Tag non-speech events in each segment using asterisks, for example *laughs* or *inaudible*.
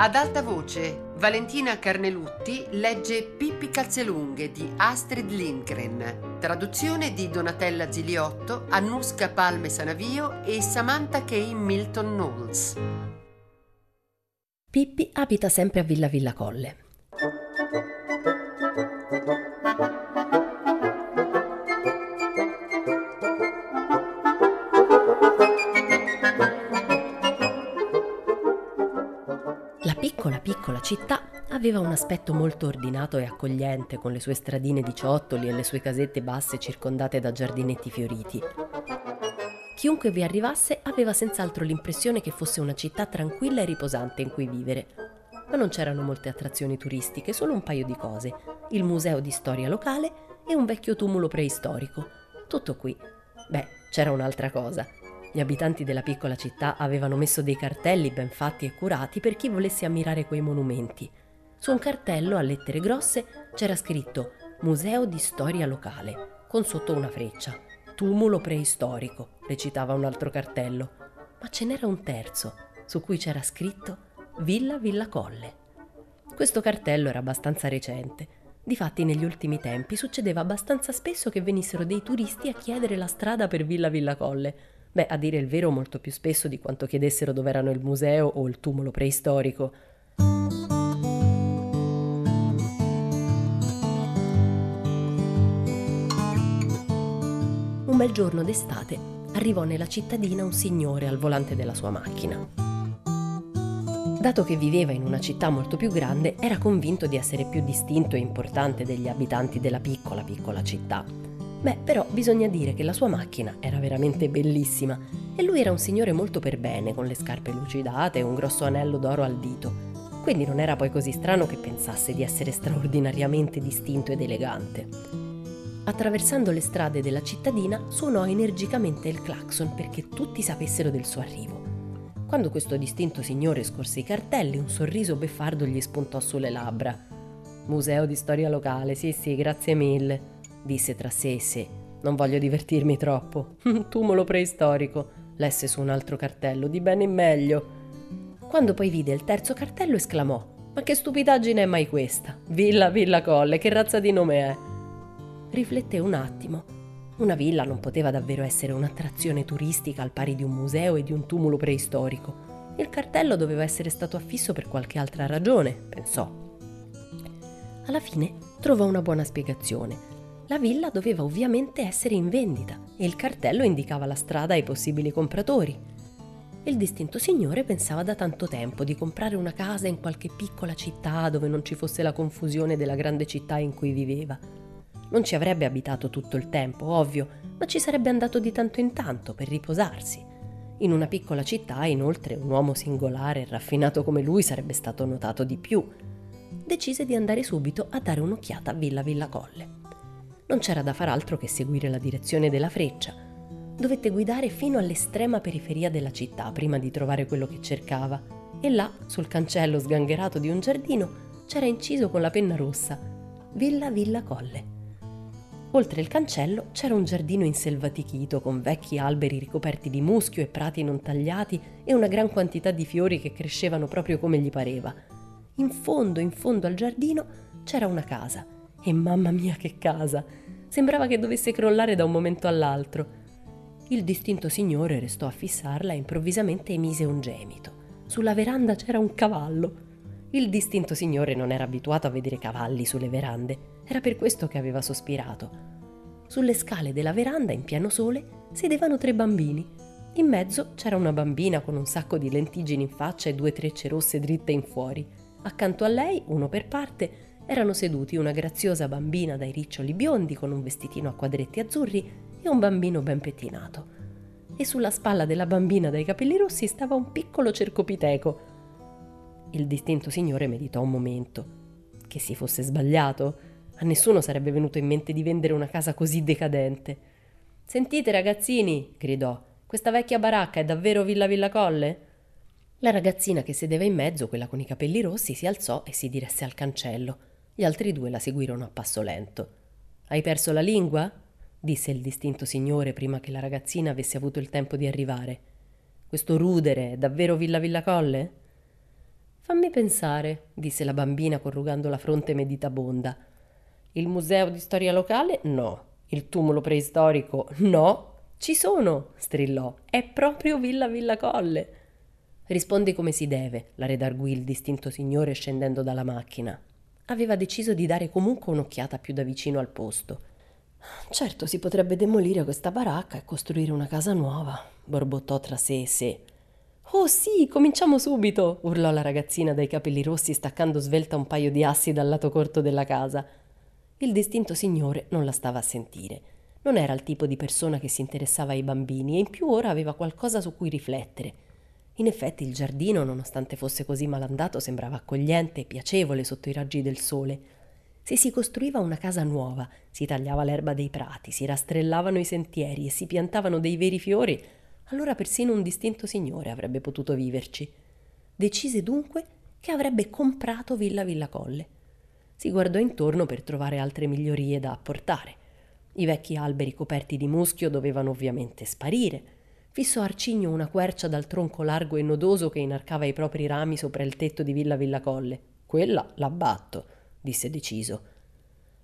Ad alta voce, Valentina Carnelutti legge Pippi Calzelunghe di Astrid Lindgren, traduzione di Donatella Ziliotto, Annuska Palme Sanavio e Samantha K. Milton Knowles. Pippi abita sempre a Villa Villa Colle. Piccola città aveva un aspetto molto ordinato e accogliente con le sue stradine di ciottoli e le sue casette basse circondate da giardinetti fioriti. Chiunque vi arrivasse aveva senz'altro l'impressione che fosse una città tranquilla e riposante in cui vivere. Ma non c'erano molte attrazioni turistiche, solo un paio di cose, il museo di storia locale e un vecchio tumulo preistorico. Tutto qui. Beh, c'era un'altra cosa. Gli abitanti della piccola città avevano messo dei cartelli ben fatti e curati per chi volesse ammirare quei monumenti. Su un cartello a lettere grosse c'era scritto Museo di storia locale, con sotto una freccia. Tumulo preistorico, recitava un altro cartello. Ma ce n'era un terzo, su cui c'era scritto Villa Villa Colle. Questo cartello era abbastanza recente. Difatti negli ultimi tempi succedeva abbastanza spesso che venissero dei turisti a chiedere la strada per Villa Villa Colle, Beh, a dire il vero molto più spesso di quanto chiedessero dove erano il museo o il tumulo preistorico. Un bel giorno d'estate arrivò nella cittadina un signore al volante della sua macchina. Dato che viveva in una città molto più grande, era convinto di essere più distinto e importante degli abitanti della piccola piccola città Beh, però bisogna dire che la sua macchina era veramente bellissima e lui era un signore molto per bene, con le scarpe lucidate e un grosso anello d'oro al dito. Quindi non era poi così strano che pensasse di essere straordinariamente distinto ed elegante. Attraversando le strade della cittadina suonò energicamente il clacson perché tutti sapessero del suo arrivo. Quando questo distinto signore scorse i cartelli, un sorriso beffardo gli spuntò sulle labbra. Museo di storia locale, sì sì, grazie mille disse tra sé e sé. Non voglio divertirmi troppo. *laughs* Tumulo preistorico, lesse su un altro cartello, di bene in meglio. Quando poi vide il terzo cartello esclamò: Ma che stupidaggine è mai questa? Villa Villa Colle, che razza di nome è? Rifletté un attimo. Una villa non poteva davvero essere un'attrazione turistica al pari di un museo e di un tumulo preistorico. Il cartello doveva essere stato affisso per qualche altra ragione, pensò. Alla fine trovò una buona spiegazione. La villa doveva ovviamente essere in vendita e il cartello indicava la strada ai possibili compratori. Il distinto signore pensava da tanto tempo di comprare una casa in qualche piccola città dove non ci fosse la confusione della grande città in cui viveva. Non ci avrebbe abitato tutto il tempo, ovvio, ma ci sarebbe andato di tanto in tanto per riposarsi. In una piccola città, inoltre, un uomo singolare e raffinato come lui sarebbe stato notato di più. Decise di andare subito a dare un'occhiata a Villa Villa Colle non c'era da far altro che seguire la direzione della freccia. Dovette guidare fino all'estrema periferia della città prima di trovare quello che cercava. E là, sul cancello sgangherato di un giardino, c'era inciso con la penna rossa Villa Villa Colle. Oltre il cancello c'era un giardino inselvatichito con vecchi alberi ricoperti di muschio e prati non tagliati e una gran quantità di fiori che crescevano proprio come gli pareva. In fondo, in fondo al giardino c'era una casa e mamma mia che casa! Sembrava che dovesse crollare da un momento all'altro. Il distinto signore restò a fissarla e improvvisamente emise un gemito. Sulla veranda c'era un cavallo. Il distinto signore non era abituato a vedere cavalli sulle verande, era per questo che aveva sospirato. Sulle scale della veranda, in pieno sole, sedevano tre bambini. In mezzo c'era una bambina con un sacco di lentiggini in faccia e due trecce rosse dritte in fuori. Accanto a lei, uno per parte, erano seduti una graziosa bambina dai riccioli biondi con un vestitino a quadretti azzurri e un bambino ben pettinato. E sulla spalla della bambina dai capelli rossi stava un piccolo cercopiteco. Il distinto signore meditò un momento. Che si fosse sbagliato? A nessuno sarebbe venuto in mente di vendere una casa così decadente. Sentite ragazzini, gridò, questa vecchia baracca è davvero Villa Villa Colle? La ragazzina che sedeva in mezzo, quella con i capelli rossi, si alzò e si diresse al cancello. Gli altri due la seguirono a passo lento. Hai perso la lingua? disse il distinto signore prima che la ragazzina avesse avuto il tempo di arrivare. Questo rudere è davvero Villa Villa Colle? Fammi pensare, disse la bambina corrugando la fronte meditabonda. Il museo di storia locale? No. Il tumulo preistorico? No. Ci sono, strillò. È proprio Villa Villa Colle. Rispondi come si deve, la redarguì il distinto signore scendendo dalla macchina. Aveva deciso di dare comunque un'occhiata più da vicino al posto. Certo, si potrebbe demolire questa baracca e costruire una casa nuova, borbottò tra sé e sé. Oh sì, cominciamo subito! urlò la ragazzina dai capelli rossi staccando svelta un paio di assi dal lato corto della casa. Il distinto signore non la stava a sentire. Non era il tipo di persona che si interessava ai bambini e in più ora aveva qualcosa su cui riflettere. In effetti il giardino, nonostante fosse così malandato, sembrava accogliente e piacevole sotto i raggi del sole. Se si costruiva una casa nuova, si tagliava l'erba dei prati, si rastrellavano i sentieri e si piantavano dei veri fiori, allora persino un distinto signore avrebbe potuto viverci. Decise dunque che avrebbe comprato Villa Villa Colle. Si guardò intorno per trovare altre migliorie da apportare. I vecchi alberi coperti di muschio dovevano ovviamente sparire. Fissò arcigno una quercia dal tronco largo e nodoso che inarcava i propri rami sopra il tetto di Villa Villa Colle. Quella l'abbatto, disse deciso.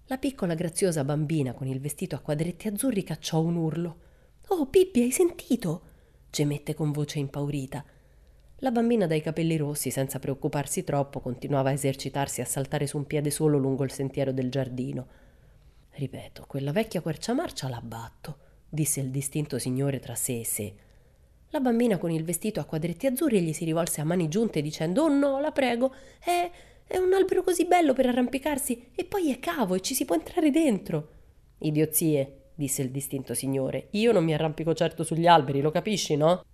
La piccola graziosa bambina con il vestito a quadretti azzurri cacciò un urlo. Oh, Pippi, hai sentito? gemette con voce impaurita. La bambina dai capelli rossi, senza preoccuparsi troppo, continuava a esercitarsi a saltare su un piede solo lungo il sentiero del giardino. Ripeto, quella vecchia querciamarcia l'abbatto, disse il distinto signore tra sé e sé. La bambina con il vestito a quadretti azzurri gli si rivolse a mani giunte dicendo Oh no, la prego, è, è un albero così bello per arrampicarsi e poi è cavo e ci si può entrare dentro. Idiozie, disse il distinto signore. Io non mi arrampico certo sugli alberi, lo capisci, no?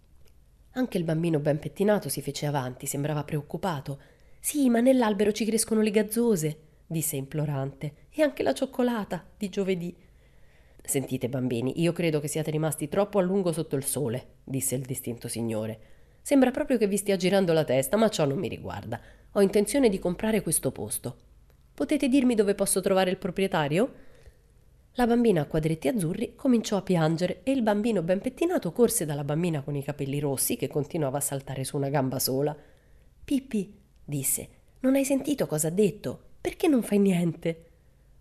Anche il bambino ben pettinato si fece avanti, sembrava preoccupato. Sì, ma nell'albero ci crescono le gazzose, disse implorante, e anche la cioccolata di giovedì. Sentite, bambini, io credo che siate rimasti troppo a lungo sotto il sole, disse il distinto signore. Sembra proprio che vi stia girando la testa, ma ciò non mi riguarda. Ho intenzione di comprare questo posto. Potete dirmi dove posso trovare il proprietario? La bambina a quadretti azzurri cominciò a piangere e il bambino ben pettinato corse dalla bambina con i capelli rossi che continuava a saltare su una gamba sola. Pippi, disse, non hai sentito cosa ha detto? Perché non fai niente?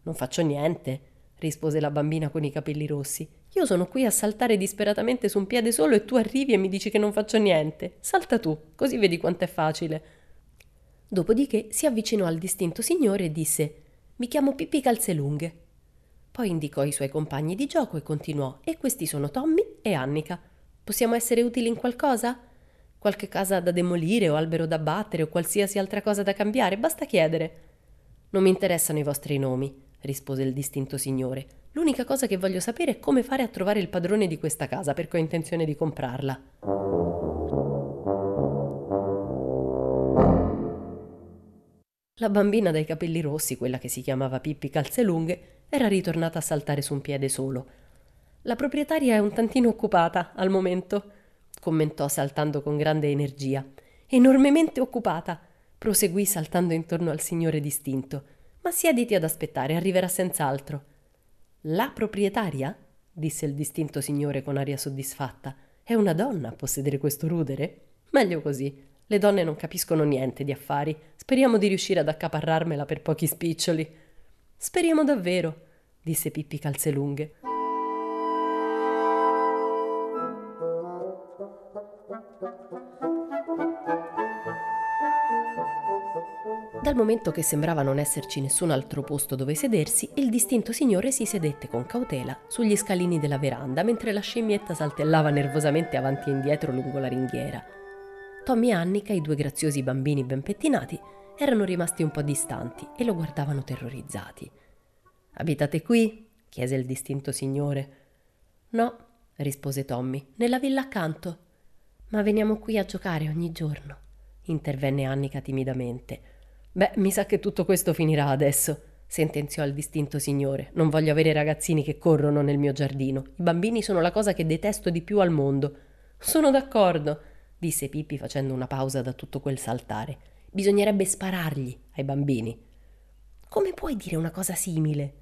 Non faccio niente, rispose la bambina con i capelli rossi. Io sono qui a saltare disperatamente su un piede solo e tu arrivi e mi dici che non faccio niente. Salta tu, così vedi quanto è facile. Dopodiché si avvicinò al distinto signore e disse: Mi chiamo Pippi Calzelunghe. Poi indicò i suoi compagni di gioco e continuò: E questi sono Tommy e Annika. Possiamo essere utili in qualcosa? Qualche casa da demolire o albero da battere o qualsiasi altra cosa da cambiare? Basta chiedere. Non mi interessano i vostri nomi, rispose il distinto signore. L'unica cosa che voglio sapere è come fare a trovare il padrone di questa casa, perché ho intenzione di comprarla. La bambina dai capelli rossi, quella che si chiamava Pippi Calzelunghe, era ritornata a saltare su un piede solo. La proprietaria è un tantino occupata al momento, commentò saltando con grande energia. Enormemente occupata, proseguì saltando intorno al signore distinto. Ma siediti ad aspettare, arriverà senz'altro. La proprietaria? disse il distinto signore con aria soddisfatta. È una donna a possedere questo rudere? Meglio così. Le donne non capiscono niente di affari. Speriamo di riuscire ad accaparrarmela per pochi spiccioli. Speriamo davvero, disse Pippi Calzelunghe. Dal momento che sembrava non esserci nessun altro posto dove sedersi, il distinto signore si sedette con cautela sugli scalini della veranda mentre la scimmietta saltellava nervosamente avanti e indietro lungo la ringhiera. Tommy e Annika, i due graziosi bambini ben pettinati, erano rimasti un po' distanti e lo guardavano terrorizzati. Abitate qui? chiese il distinto signore. No, rispose Tommy, nella villa accanto. Ma veniamo qui a giocare ogni giorno, intervenne Annika timidamente. Beh, mi sa che tutto questo finirà adesso, sentenziò il distinto signore. Non voglio avere ragazzini che corrono nel mio giardino. I bambini sono la cosa che detesto di più al mondo. Sono d'accordo, disse Pippi facendo una pausa da tutto quel saltare. Bisognerebbe sparargli ai bambini. Come puoi dire una cosa simile?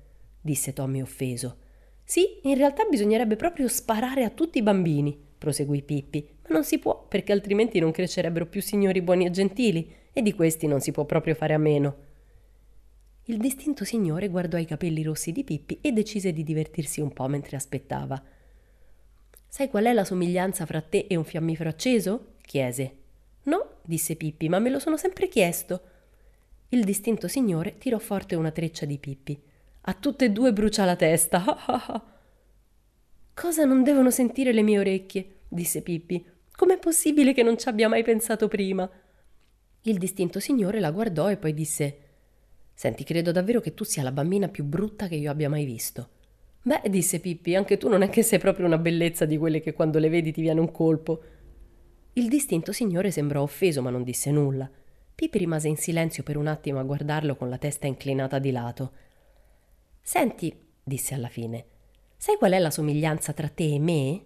disse Tommy offeso. Sì, in realtà bisognerebbe proprio sparare a tutti i bambini, proseguì Pippi, ma non si può perché altrimenti non crescerebbero più signori buoni e gentili e di questi non si può proprio fare a meno. Il distinto signore guardò i capelli rossi di Pippi e decise di divertirsi un po' mentre aspettava. Sai qual è la somiglianza fra te e un fiammifero acceso? chiese. No, disse Pippi, ma me lo sono sempre chiesto. Il distinto signore tirò forte una treccia di Pippi. A tutte e due brucia la testa. *laughs* Cosa non devono sentire le mie orecchie? disse Pippi. Com'è possibile che non ci abbia mai pensato prima? Il distinto signore la guardò e poi disse Senti, credo davvero che tu sia la bambina più brutta che io abbia mai visto. Beh, disse Pippi, anche tu non è che sei proprio una bellezza di quelle che quando le vedi ti viene un colpo. Il distinto signore sembrò offeso, ma non disse nulla. Pippi rimase in silenzio per un attimo a guardarlo con la testa inclinata di lato. Senti, disse alla fine, sai qual è la somiglianza tra te e me?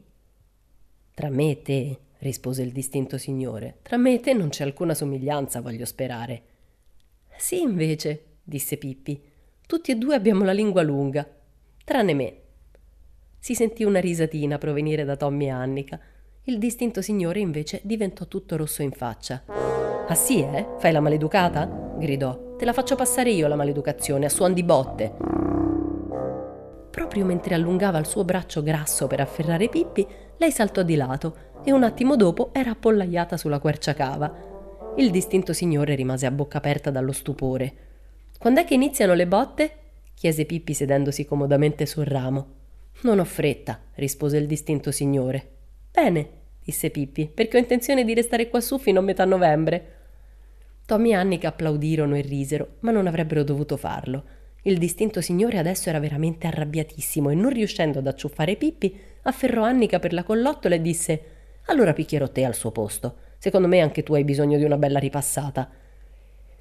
Tra me e te, rispose il distinto signore. Tra me e te non c'è alcuna somiglianza, voglio sperare. Sì, invece, disse Pippi. Tutti e due abbiamo la lingua lunga, tranne me. Si sentì una risatina provenire da Tommy e Annika. Il distinto signore invece diventò tutto rosso in faccia. Ah sì, eh? Fai la maleducata? gridò. Te la faccio passare io la maleducazione, a suon di botte proprio mentre allungava il suo braccio grasso per afferrare Pippi, lei saltò di lato e un attimo dopo era appollaiata sulla quercia cava. Il distinto signore rimase a bocca aperta dallo stupore. Quando è che iniziano le botte? chiese Pippi sedendosi comodamente sul ramo. Non ho fretta, rispose il distinto signore. Bene, disse Pippi, perché ho intenzione di restare quassù fino a metà novembre. Tommy e Annika applaudirono e risero, ma non avrebbero dovuto farlo. Il distinto signore adesso era veramente arrabbiatissimo e non riuscendo ad acciuffare Pippi, afferrò Annika per la collottola e disse Allora picchierò te al suo posto. Secondo me anche tu hai bisogno di una bella ripassata.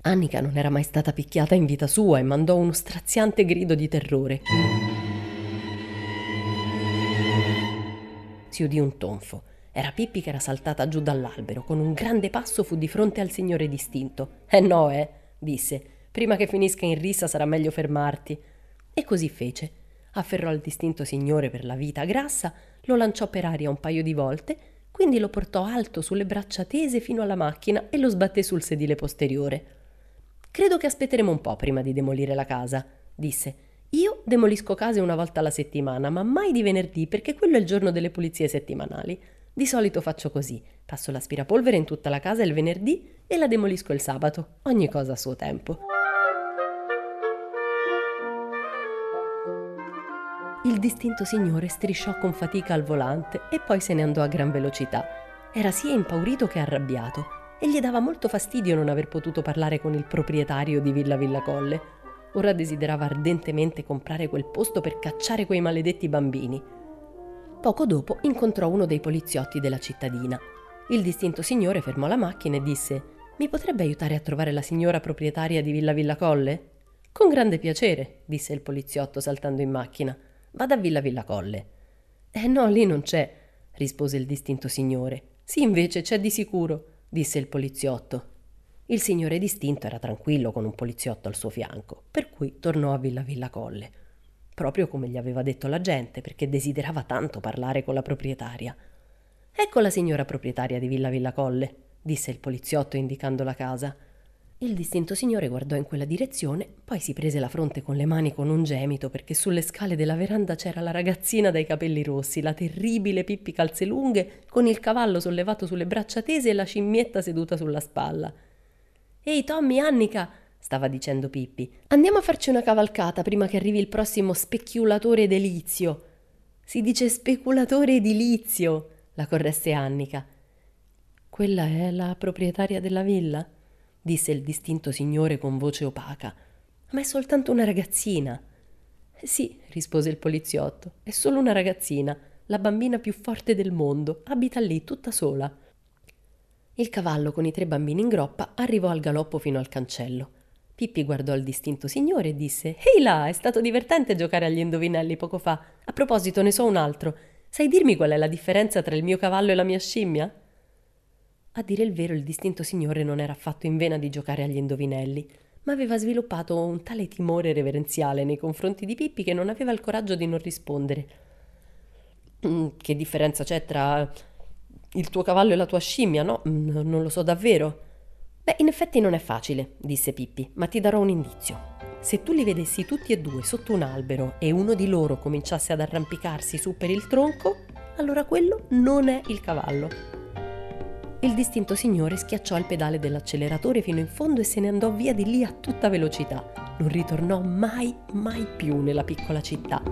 Annika non era mai stata picchiata in vita sua e mandò uno straziante grido di terrore. Si udì un tonfo. Era Pippi che era saltata giù dall'albero. Con un grande passo fu di fronte al signore distinto. Eh no, eh, disse. Prima che finisca in rissa sarà meglio fermarti. E così fece. Afferrò il distinto signore per la vita grassa, lo lanciò per aria un paio di volte, quindi lo portò alto sulle braccia tese fino alla macchina e lo sbatté sul sedile posteriore. Credo che aspetteremo un po' prima di demolire la casa, disse. Io demolisco case una volta alla settimana, ma mai di venerdì perché quello è il giorno delle pulizie settimanali. Di solito faccio così: passo l'aspirapolvere in tutta la casa il venerdì e la demolisco il sabato. Ogni cosa a suo tempo. Il distinto signore strisciò con fatica al volante e poi se ne andò a gran velocità. Era sia impaurito che arrabbiato e gli dava molto fastidio non aver potuto parlare con il proprietario di Villa Villa Colle. Ora desiderava ardentemente comprare quel posto per cacciare quei maledetti bambini. Poco dopo incontrò uno dei poliziotti della cittadina. Il distinto signore fermò la macchina e disse: Mi potrebbe aiutare a trovare la signora proprietaria di Villa Villa Colle? Con grande piacere, disse il poliziotto saltando in macchina. Vada a Villa Villa Colle. Eh no, lì non c'è, rispose il distinto signore. Sì, invece c'è di sicuro, disse il poliziotto. Il signore distinto era tranquillo con un poliziotto al suo fianco, per cui tornò a Villa Villa Colle, proprio come gli aveva detto la gente, perché desiderava tanto parlare con la proprietaria. Ecco la signora proprietaria di Villa Villa Colle, disse il poliziotto indicando la casa. Il distinto signore guardò in quella direzione, poi si prese la fronte con le mani con un gemito perché sulle scale della veranda c'era la ragazzina dai capelli rossi, la terribile Pippi Calzelunghe, con il cavallo sollevato sulle braccia tese e la scimmietta seduta sulla spalla. Ehi Tommy, Annica, stava dicendo Pippi, andiamo a farci una cavalcata prima che arrivi il prossimo speculatore edilizio. Si dice speculatore edilizio, la corresse Annica. Quella è la proprietaria della villa? Disse il distinto signore con voce opaca. Ma è soltanto una ragazzina. Sì, rispose il poliziotto, è solo una ragazzina, la bambina più forte del mondo, abita lì tutta sola. Il cavallo con i tre bambini in groppa arrivò al galoppo fino al cancello. Pippi guardò il distinto signore e disse: Ehi là, è stato divertente giocare agli indovinelli poco fa. A proposito, ne so un altro. Sai dirmi qual è la differenza tra il mio cavallo e la mia scimmia? A dire il vero, il distinto signore non era affatto in vena di giocare agli indovinelli, ma aveva sviluppato un tale timore reverenziale nei confronti di Pippi che non aveva il coraggio di non rispondere. Mm, che differenza c'è tra il tuo cavallo e la tua scimmia, no? Mm, non lo so davvero. Beh, in effetti non è facile, disse Pippi, ma ti darò un indizio. Se tu li vedessi tutti e due sotto un albero e uno di loro cominciasse ad arrampicarsi su per il tronco, allora quello non è il cavallo. Il distinto signore schiacciò il pedale dell'acceleratore fino in fondo e se ne andò via di lì a tutta velocità. Non ritornò mai, mai più nella piccola città.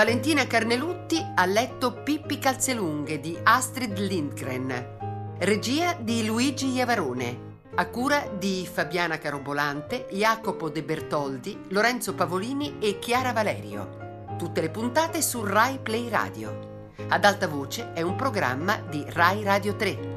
Valentina Carnelutti ha letto Pippi Calzelunghe di Astrid Lindgren. Regia di Luigi Iavarone. A cura di Fabiana Carobolante, Jacopo De Bertoldi, Lorenzo Pavolini e Chiara Valerio. Tutte le puntate su Rai Play Radio. Ad alta voce è un programma di Rai Radio 3.